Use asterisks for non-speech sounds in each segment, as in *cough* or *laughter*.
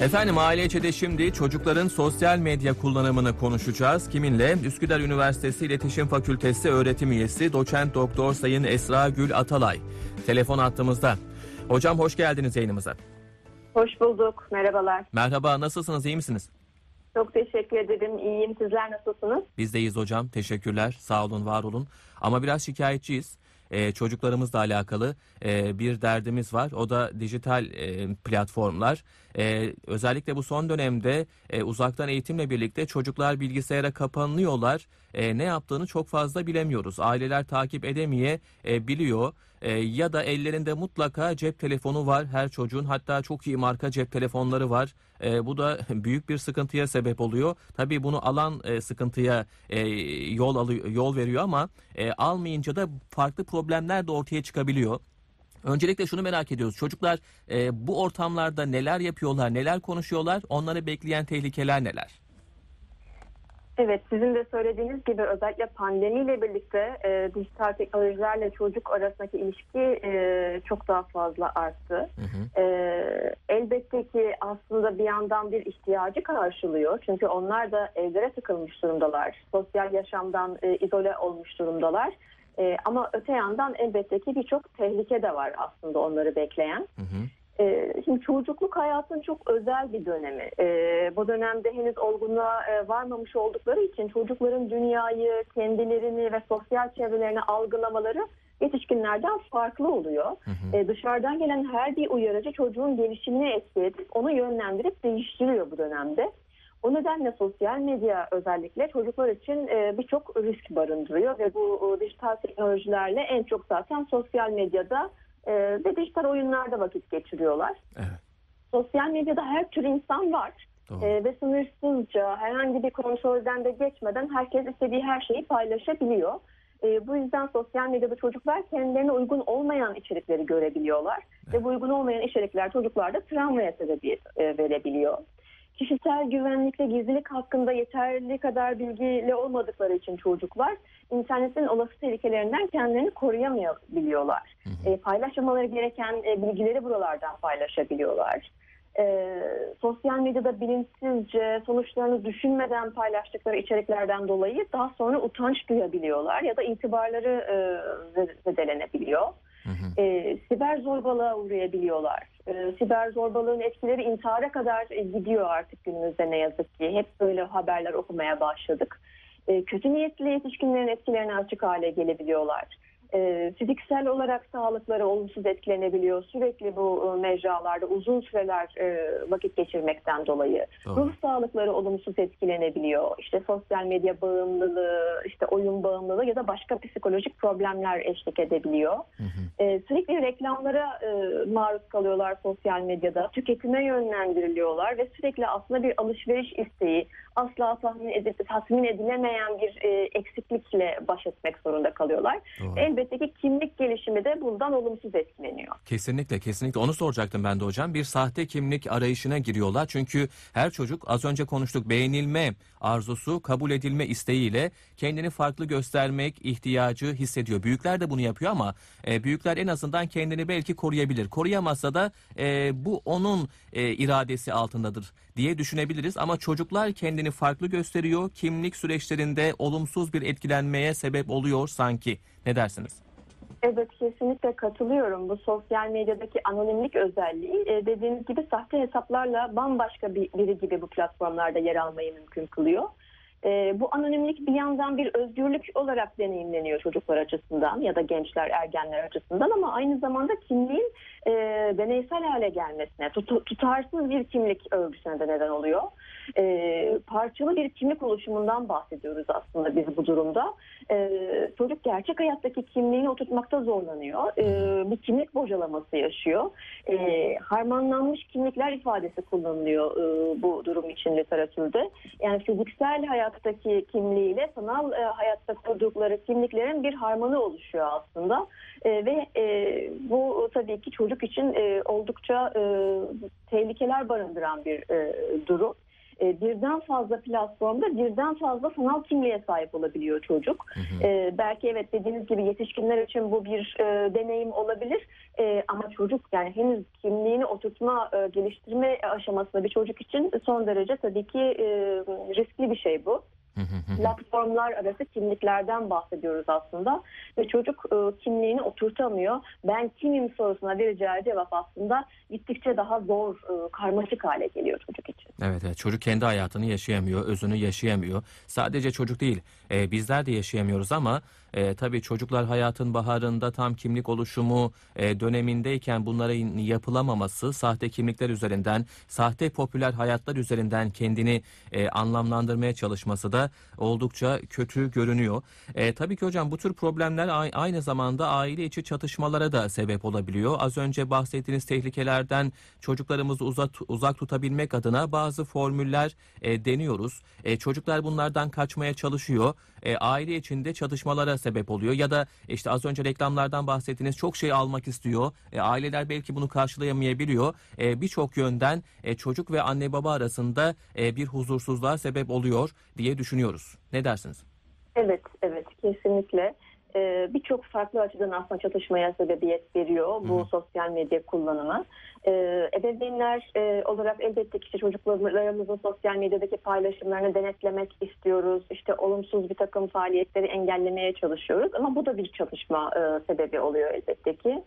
Efendim aile şimdi çocukların sosyal medya kullanımını konuşacağız. Kiminle? Üsküdar Üniversitesi İletişim Fakültesi öğretim üyesi doçent doktor Sayın Esra Gül Atalay. Telefon attığımızda. Hocam hoş geldiniz yayınımıza. Hoş bulduk. Merhabalar. Merhaba nasılsınız iyi misiniz? Çok teşekkür ederim. İyiyim. Sizler nasılsınız? Biz deyiz hocam. Teşekkürler. Sağ olun, var olun. Ama biraz şikayetçiyiz. Ee, çocuklarımızla alakalı e, bir derdimiz var. O da dijital e, platformlar. E, özellikle bu son dönemde e, uzaktan eğitimle birlikte çocuklar bilgisayara kapanıyorlar. E, ne yaptığını çok fazla bilemiyoruz. Aileler takip edemeye e, biliyor. E, ya da ellerinde mutlaka cep telefonu var her çocuğun. Hatta çok iyi marka cep telefonları var. E, bu da *laughs* büyük bir sıkıntıya sebep oluyor. Tabii bunu alan e, sıkıntıya e, yol alıyor, yol veriyor ama e, almayınca da farklı problemler de ortaya çıkabiliyor. Öncelikle şunu merak ediyoruz. Çocuklar e, bu ortamlarda neler yapıyorlar, neler konuşuyorlar? Onları bekleyen tehlikeler neler? Evet, sizin de söylediğiniz gibi özellikle pandemiyle birlikte e, dijital teknolojilerle çocuk arasındaki ilişki e, çok daha fazla arttı. Hı hı. E, elbette ki aslında bir yandan bir ihtiyacı karşılıyor. Çünkü onlar da evlere tıkılmış durumdalar. Sosyal yaşamdan e, izole olmuş durumdalar. E, ama öte yandan elbette ki birçok tehlike de var aslında onları bekleyen. Hı hı. Ee, Şimdi çocukluk hayatın çok özel bir dönemi. Ee, Bu dönemde henüz olgunluğa e, varmamış oldukları için çocukların dünyayı, kendilerini ve sosyal çevrelerini algılamaları yetişkinlerden farklı oluyor. Hı hı. Ee, Dışarıdan gelen her bir uyarıcı çocuğun gelişimini etki edip onu yönlendirip değiştiriyor bu dönemde. O nedenle sosyal medya özellikle çocuklar için e, birçok risk barındırıyor ve bu e, dijital teknolojilerle en çok zaten sosyal medyada e, ve dijital oyunlarda vakit geçiriyorlar. Evet. Sosyal medyada her tür insan var Doğru. E, ve sınırsızca herhangi bir kontrolden de geçmeden herkes istediği her şeyi paylaşabiliyor. E, bu yüzden sosyal medyada çocuklar kendilerine uygun olmayan içerikleri görebiliyorlar ve bu uygun olmayan içerikler çocuklarda travmaya sebebiyet e, verebiliyor. Kişisel güvenlik ve gizlilik hakkında yeterli kadar bilgili olmadıkları için çocuklar internetin olası tehlikelerinden kendilerini koruyamayabiliyorlar. Hı hı. E, paylaşmamaları gereken e, bilgileri buralardan paylaşabiliyorlar. E, sosyal medyada bilinçsizce sonuçlarını düşünmeden paylaştıkları içeriklerden dolayı daha sonra utanç duyabiliyorlar ya da itibarları e, zedelenebiliyor. E, siber zorbalığa uğrayabiliyorlar. E, siber zorbalığın etkileri intihara kadar e, gidiyor artık günümüzde ne yazık ki. Hep böyle haberler okumaya başladık. E, kötü niyetli yetişkinlerin etkilerine açık hale gelebiliyorlar. E, fiziksel olarak sağlıkları olumsuz etkilenebiliyor. Sürekli bu e, mecralarda uzun süreler e, vakit geçirmekten dolayı. Doğru. Ruh sağlıkları olumsuz etkilenebiliyor. İşte sosyal medya bağımlılığı, işte oyun bağımlılığı ya da başka psikolojik problemler eşlik edebiliyor. Hı hı. E, sürekli reklamlara e, maruz kalıyorlar sosyal medyada. Tüketime yönlendiriliyorlar ve sürekli aslında bir alışveriş isteği, asla tahmin, edip, tatmin edilemeyen bir e, eksiklikle baş etmek zorunda kalıyorlar. Doğru. Elbette ki kimlik gelişimi de bundan olumsuz etkileniyor. Kesinlikle kesinlikle onu soracaktım ben de hocam. Bir sahte kimlik arayışına giriyorlar. Çünkü her çocuk az önce konuştuk beğenilme arzusu, kabul edilme isteğiyle kendini farklı göstermek ihtiyacı hissediyor. Büyükler de bunu yapıyor ama e, büyükler en azından kendini belki koruyabilir. Koruyamazsa da e, bu onun e, iradesi altındadır diye düşünebiliriz. Ama çocuklar kendini farklı gösteriyor. Kimlik süreçlerinde olumsuz bir etkilenmeye sebep oluyor sanki. Ne dersiniz? Evet kesinlikle katılıyorum. Bu sosyal medyadaki anonimlik özelliği e, dediğiniz gibi sahte hesaplarla bambaşka bir, biri gibi bu platformlarda yer almayı mümkün kılıyor. E, bu anonimlik bir yandan bir özgürlük olarak deneyimleniyor çocuklar açısından ya da gençler, ergenler açısından ama aynı zamanda kimliğin e, deneysel hale gelmesine, tut- tutarsız bir kimlik örgüsüne de neden oluyor. E, parçalı bir kimlik oluşumundan bahsediyoruz aslında biz bu durumda. E, çocuk gerçek hayattaki kimliğini oturtmakta zorlanıyor. E, bir kimlik bocalaması yaşıyor. E, harmanlanmış kimlikler ifadesi kullanılıyor e, bu durum için literatürde. Yani fiziksel hayattaki kimliğiyle sanal e, hayatta kurdukları kimliklerin bir harmanı oluşuyor aslında. E, ve e, bu tabii ki çocuk için e, oldukça e, tehlikeler barındıran bir e, durum. E, birden fazla platformda birden fazla sanal kimliğe sahip olabiliyor çocuk. Hı hı. E, belki evet dediğiniz gibi yetişkinler için bu bir e, deneyim olabilir E, ama çocuk yani henüz kimliğini oturtma, e, geliştirme aşamasında bir çocuk için son derece tabii ki e, riskli bir şey bu. Platformlar arası kimliklerden bahsediyoruz aslında ve çocuk e, kimliğini oturtamıyor. Ben kimim sorusuna vereceği cevap aslında gittikçe daha zor, e, karmaşık hale geliyor çocuk için. Evet, evet çocuk kendi hayatını yaşayamıyor, özünü yaşayamıyor. Sadece çocuk değil, e, bizler de yaşayamıyoruz ama e, tabii çocuklar hayatın baharında tam kimlik oluşumu e, dönemindeyken bunların yapılamaması, sahte kimlikler üzerinden, sahte popüler hayatlar üzerinden kendini e, anlamlandırmaya çalışması da oldukça kötü görünüyor. E, tabii ki hocam bu tür problemler aynı zamanda aile içi çatışmalara da sebep olabiliyor. Az önce bahsettiğiniz tehlikelerden çocuklarımızı uzak, uzak tutabilmek adına bazı formüller e, deniyoruz. E, çocuklar bunlardan kaçmaya çalışıyor. E, aile içinde çatışmalara sebep oluyor ya da işte az önce reklamlardan bahsettiğiniz çok şey almak istiyor. E, aileler belki bunu karşılayamayabiliyor. E, Birçok yönden e, çocuk ve anne baba arasında e, bir huzursuzluğa sebep oluyor diye düşünüyoruz. Ne dersiniz? Evet, evet kesinlikle. Ee, Birçok farklı açıdan aslında çatışmaya sebebiyet veriyor bu Hı sosyal medya kullanımı. Ee, ebeveynler e, olarak elbette ki işte çocuklarımızın sosyal medyadaki paylaşımlarını denetlemek istiyoruz. İşte olumsuz bir takım faaliyetleri engellemeye çalışıyoruz. Ama bu da bir çatışma e, sebebi oluyor elbette ki.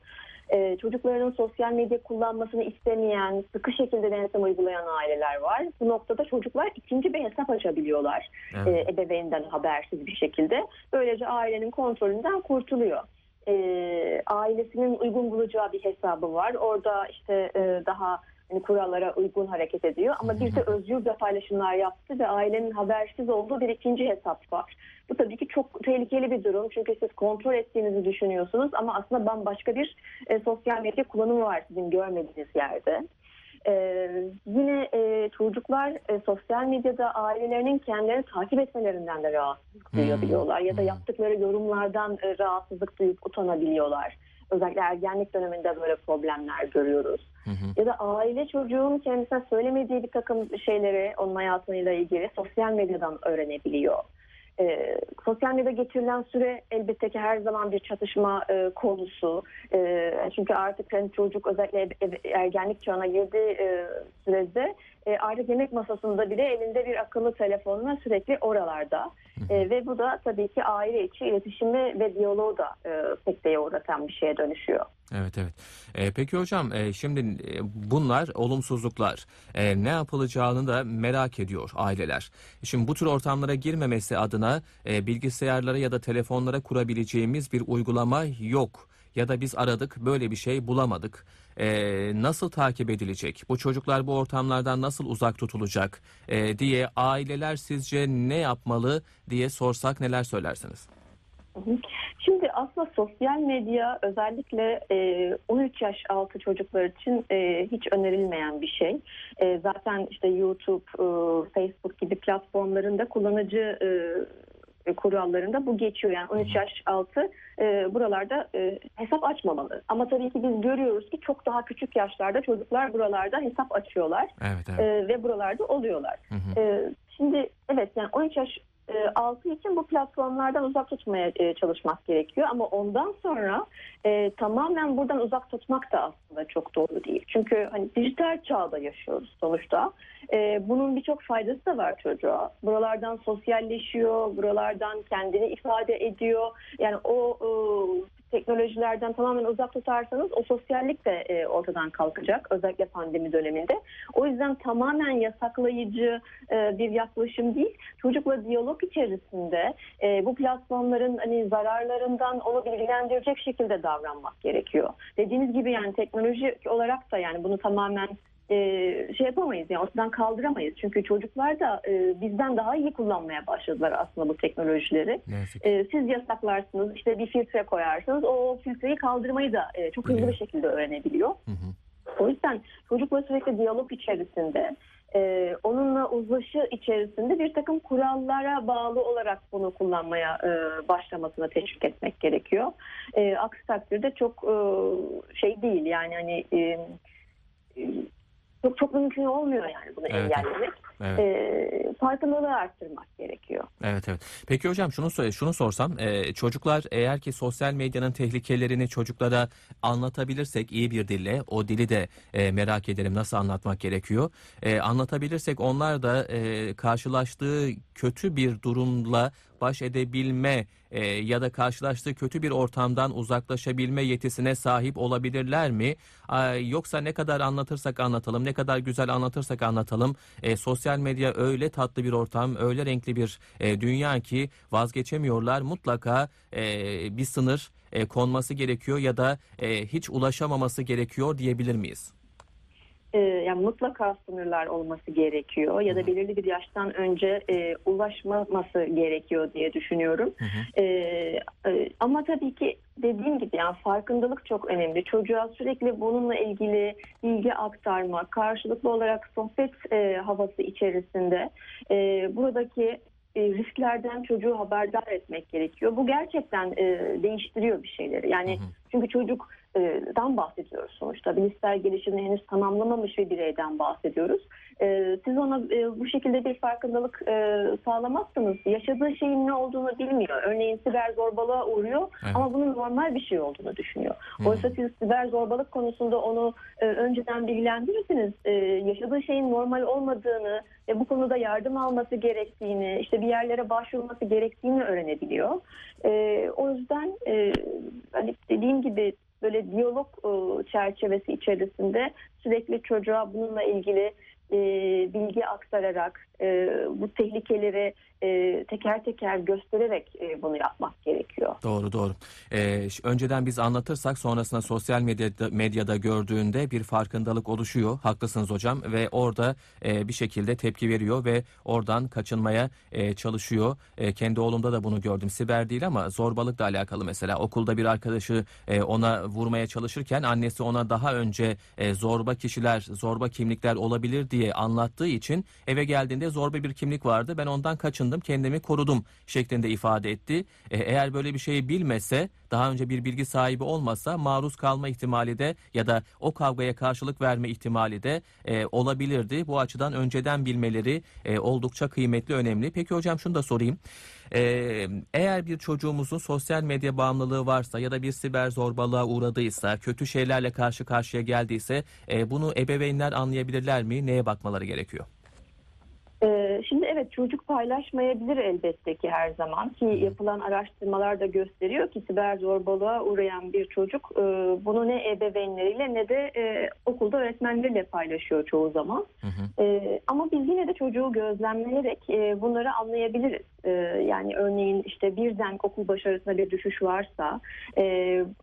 Ee, çocuklarının sosyal medya kullanmasını istemeyen, sıkı şekilde denetim uygulayan aileler var. Bu noktada çocuklar ikinci bir hesap açabiliyorlar Evet. e, ebeveynden habersiz bir şekilde. Böylece ailenin kontrolünden kurtuluyor. E, ailesinin uygun bulacağı bir hesabı var. Orada işte e, daha hani kurallara uygun hareket ediyor. Ama bir de özgürce paylaşımlar yaptı ve ailenin habersiz olduğu bir ikinci hesap var. Bu tabii ki çok tehlikeli bir durum. Çünkü siz kontrol ettiğinizi düşünüyorsunuz ama aslında bambaşka bir e, sosyal medya kullanımı var sizin görmediğiniz yerde. Ee, yine e, çocuklar e, sosyal medyada ailelerinin kendilerini takip etmelerinden de rahatsızlık Hmm. duyabiliyorlar ya da Hmm. yaptıkları yorumlardan e, rahatsızlık duyup utanabiliyorlar. Özellikle ergenlik döneminde böyle problemler görüyoruz. Hı hı. Ya da aile çocuğun kendisine söylemediği bir takım şeyleri onun hayatıyla ilgili sosyal medyadan öğrenebiliyor. Ee, sosyal medyada geçirilen süre elbette ki her zaman bir çatışma e, konusu. E, çünkü artık hani çocuk özellikle e- e- ergenlik çağına girdiği e, sürede e, artık yemek masasında bile elinde bir akıllı telefonla sürekli oralarda. E, ve bu da tabii ki aile içi iletişimi ve diyaloğu da e, sekteye uğratan bir şeye dönüşüyor. Evet evet. E, peki hocam e, şimdi e, bunlar olumsuzluklar. E, ne yapılacağını da merak ediyor aileler. Şimdi bu tür ortamlara girmemesi adına e, bilgisayarlara ya da telefonlara kurabileceğimiz bir uygulama yok. Ya da biz aradık böyle bir şey bulamadık. E, nasıl takip edilecek? Bu çocuklar bu ortamlardan nasıl uzak tutulacak? E, diye aileler sizce ne yapmalı diye sorsak neler söylersiniz? Şimdi aslında sosyal medya özellikle e, 13 yaş altı çocuklar için e, hiç önerilmeyen bir şey. E, zaten işte YouTube, e, Facebook gibi platformlarında kullanıcı e, kurallarında bu geçiyor. Yani 13 yaş altı e, buralarda e, hesap açmamalı. Ama tabii ki biz görüyoruz ki çok daha küçük yaşlarda çocuklar buralarda hesap açıyorlar Evet evet. e, ve buralarda oluyorlar. Hı hı. Ee, şimdi evet yani 13 yaş e, altı için bu platformlardan uzak tutmaya e, çalışmak gerekiyor ama ondan sonra e, tamamen buradan uzak tutmak da aslında çok doğru değil. Çünkü hani dijital çağda yaşıyoruz sonuçta. E, bunun birçok faydası da var çocuğa. Buralardan sosyalleşiyor, buralardan kendini ifade ediyor. Yani o e, teknolojilerden tamamen uzak tutarsanız o sosyallik de e, ortadan kalkacak özellikle pandemi döneminde. O yüzden tamamen yasaklayıcı e, bir yaklaşım değil. Çocukla diyalog içerisinde e, bu platformların hani zararlarından onu bilgilendirecek şekilde davranmak gerekiyor. Dediğiniz gibi yani teknoloji olarak da yani bunu tamamen e, şey yapamayız yani ortadan kaldıramayız. Çünkü çocuklar da e, bizden daha iyi kullanmaya başladılar aslında bu teknolojileri. E, siz yasaklarsınız işte bir filtre koyarsınız o filtreyi kaldırmayı da e, çok hızlı bir şekilde öğrenebiliyor. Hı hı. O yüzden çocukla sürekli diyalog içerisinde e, onunla uzlaşı içerisinde bir takım kurallara bağlı olarak bunu kullanmaya e, başlamasına teşvik etmek gerekiyor. E, aksi takdirde çok e, şey değil yani hani e, çok çok mümkün olmuyor yani bunu Evet. engellemek. Evet. e, farkındalığı arttırmak gerekiyor. Evet evet. Peki hocam şunu şunu sorsam e, çocuklar eğer ki sosyal medyanın tehlikelerini çocuklara anlatabilirsek iyi bir dille o dili de e, merak ederim nasıl anlatmak gerekiyor. E, anlatabilirsek onlar da e, karşılaştığı kötü bir durumla baş edebilme e, ya da karşılaştığı kötü bir ortamdan uzaklaşabilme yetisine sahip olabilirler mi? Ay, yoksa ne kadar anlatırsak anlatalım, ne kadar güzel anlatırsak anlatalım, e, sosyal medya öyle tatlı bir ortam, öyle renkli bir e, dünya ki vazgeçemiyorlar. Mutlaka e, bir sınır e, konması gerekiyor ya da e, hiç ulaşamaması gerekiyor diyebilir miyiz? E, yani mutlaka sınırlar olması gerekiyor ya da belirli bir yaştan önce e, ulaşmaması gerekiyor diye düşünüyorum. Hı hı. E, e, ama tabii ki dediğim gibi yani farkındalık çok önemli. Çocuğa sürekli bununla ilgili bilgi aktarma, karşılıklı olarak sohbet e, havası içerisinde e, buradaki e, risklerden çocuğu haberdar etmek gerekiyor. Bu gerçekten e, değiştiriyor bir şeyleri. Yani Hı hı. çünkü çocuktan bahsediyoruz sonuçta. Bilişsel gelişimini henüz tamamlamamış bir bireyden bahsediyoruz. Siz ona e, bu şekilde bir farkındalık sağlamazsanız yaşadığı şeyin ne olduğunu bilmiyor. Örneğin siber zorbalığa uğruyor Evet. ama bunun normal bir şey olduğunu düşünüyor. Hı. Oysa siz siber zorbalık konusunda onu e, önceden bilgilendirirsiniz. E, yaşadığı şeyin normal olmadığını ve bu konuda yardım alması gerektiğini, işte bir yerlere başvurması gerektiğini öğrenebiliyor. O yüzden hani dediğim gibi böyle diyalog e, çerçevesi içerisinde sürekli çocuğa bununla ilgili e, bilgi aktararak e, bu tehlikeleri e, teker teker göstererek e, bunu yapmak gerekiyor. Doğru doğru. Ee, önceden biz anlatırsak sonrasında sosyal medyada, medyada gördüğünde bir farkındalık oluşuyor. Haklısınız hocam ve orada e, bir şekilde tepki veriyor ve oradan kaçınmaya e, çalışıyor. E, kendi oğlumda da bunu gördüm. Siber değil ama zorbalıkla alakalı mesela. Okulda bir arkadaşı e, ona vurmaya çalışırken annesi ona daha önce e, zorba kişiler, zorba kimlikler olabilir diye anlattığı için eve geldiğinde zorba bir kimlik vardı. Ben ondan kaçındım, kendimi korudum şeklinde ifade etti. E, eğer böyle bir şeyi bilmese, daha önce bir bilgi sahibi olmasa maruz kalma ihtimali de ya da o kavgaya karşılık verme ihtimali de e, olabilirdi. Bu açıdan önceden bilmeleri e, oldukça kıymetli, önemli. Peki hocam şunu da sorayım. E, eğer bir çocuğumuzun sosyal medya bağımlılığı varsa ya da bir siber zorbalığa uğradıysa, kötü şeylerle karşı karşıya geldiyse e, bunu ebeveynler anlayabilirler mi? Neye bakmaları gerekiyor? Ee, Şimdi evet çocuk paylaşmayabilir elbette ki her zaman ki yapılan araştırmalar da gösteriyor ki siber zorbalığa uğrayan bir çocuk e, bunu ne ebeveynleriyle ne de e, okulda öğretmenleriyle paylaşıyor çoğu zaman. Hı hı. E, ama biz yine de çocuğu gözlemleyerek bunları anlayabiliriz. Yani örneğin işte birden okul başarısında bir düşüş varsa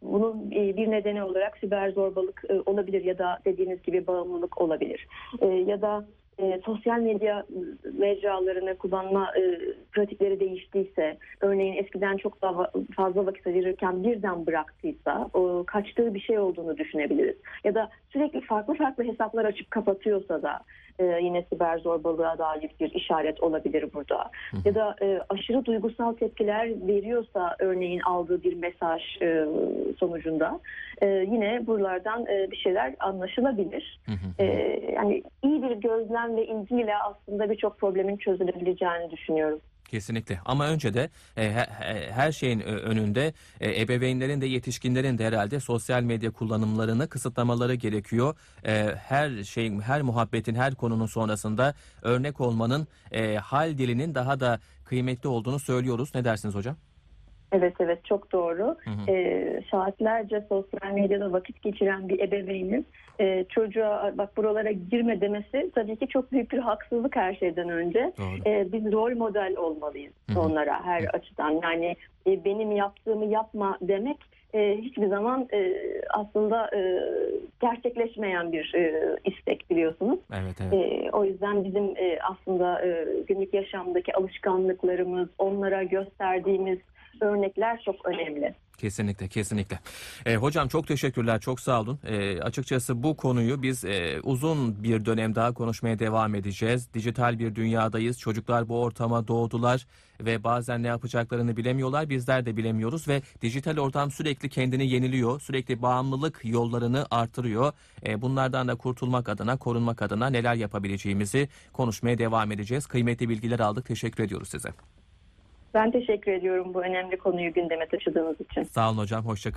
bunun bir nedeni olarak siber zorbalık olabilir ya da dediğiniz gibi bağımlılık olabilir. Ya da e, sosyal medya mecralarını kullanma e, pratikleri değiştiyse, örneğin eskiden çok daha fazla vakit ayırırken birden bıraktıysa, o, kaçtığı bir şey olduğunu düşünebiliriz. Ya da sürekli farklı farklı hesaplar açıp kapatıyorsa da e, yine siber zorbalığa dair bir işaret olabilir burada. Ya da e, aşırı duygusal tepkiler veriyorsa, örneğin aldığı bir mesaj e, sonucunda e, yine buralardan e, bir şeyler anlaşılabilir. Yani iyi bir gözlem ve ilgiyle aslında birçok problemin çözülebileceğini düşünüyorum. Kesinlikle ama önce de e, he- he- her şeyin ö- önünde e, ebeveynlerin de yetişkinlerin de herhalde sosyal medya kullanımlarını kısıtlamaları gerekiyor. E, her şeyin, her muhabbetin, her konunun sonrasında örnek olmanın e, hal dilinin daha da kıymetli olduğunu söylüyoruz. Ne dersiniz hocam? Evet evet çok doğru. Hı hı. Ee, saatlerce sosyal medyada vakit geçiren bir ebeveynin e, çocuğa bak buralara girme demesi tabii ki çok büyük bir haksızlık her şeyden önce. Doğru. Ee, biz rol model olmalıyız Hı hı. onlara her açıdan. Yani e, benim yaptığımı yapma demek e, hiçbir zaman e, aslında e, gerçekleşmeyen bir e, istek biliyorsunuz. Evet evet. E, o yüzden bizim e, aslında e, günlük yaşamdaki alışkanlıklarımız, onlara gösterdiğimiz örnekler çok önemli. Kesinlikle, kesinlikle. E, hocam çok teşekkürler, çok sağ olun. E, açıkçası bu konuyu biz e, uzun bir dönem daha konuşmaya devam edeceğiz. Dijital bir dünyadayız. Çocuklar bu ortama doğdular ve bazen ne yapacaklarını bilemiyorlar. Bizler de bilemiyoruz ve dijital ortam sürekli kendini yeniliyor. Sürekli bağımlılık yollarını artırıyor. E, bunlardan da kurtulmak adına, korunmak adına neler yapabileceğimizi konuşmaya devam edeceğiz. Kıymetli bilgiler aldık. Teşekkür ediyoruz size. Ben teşekkür ediyorum bu önemli konuyu gündeme taşıdığınız için. Sağ olun hocam, hoşçakalın.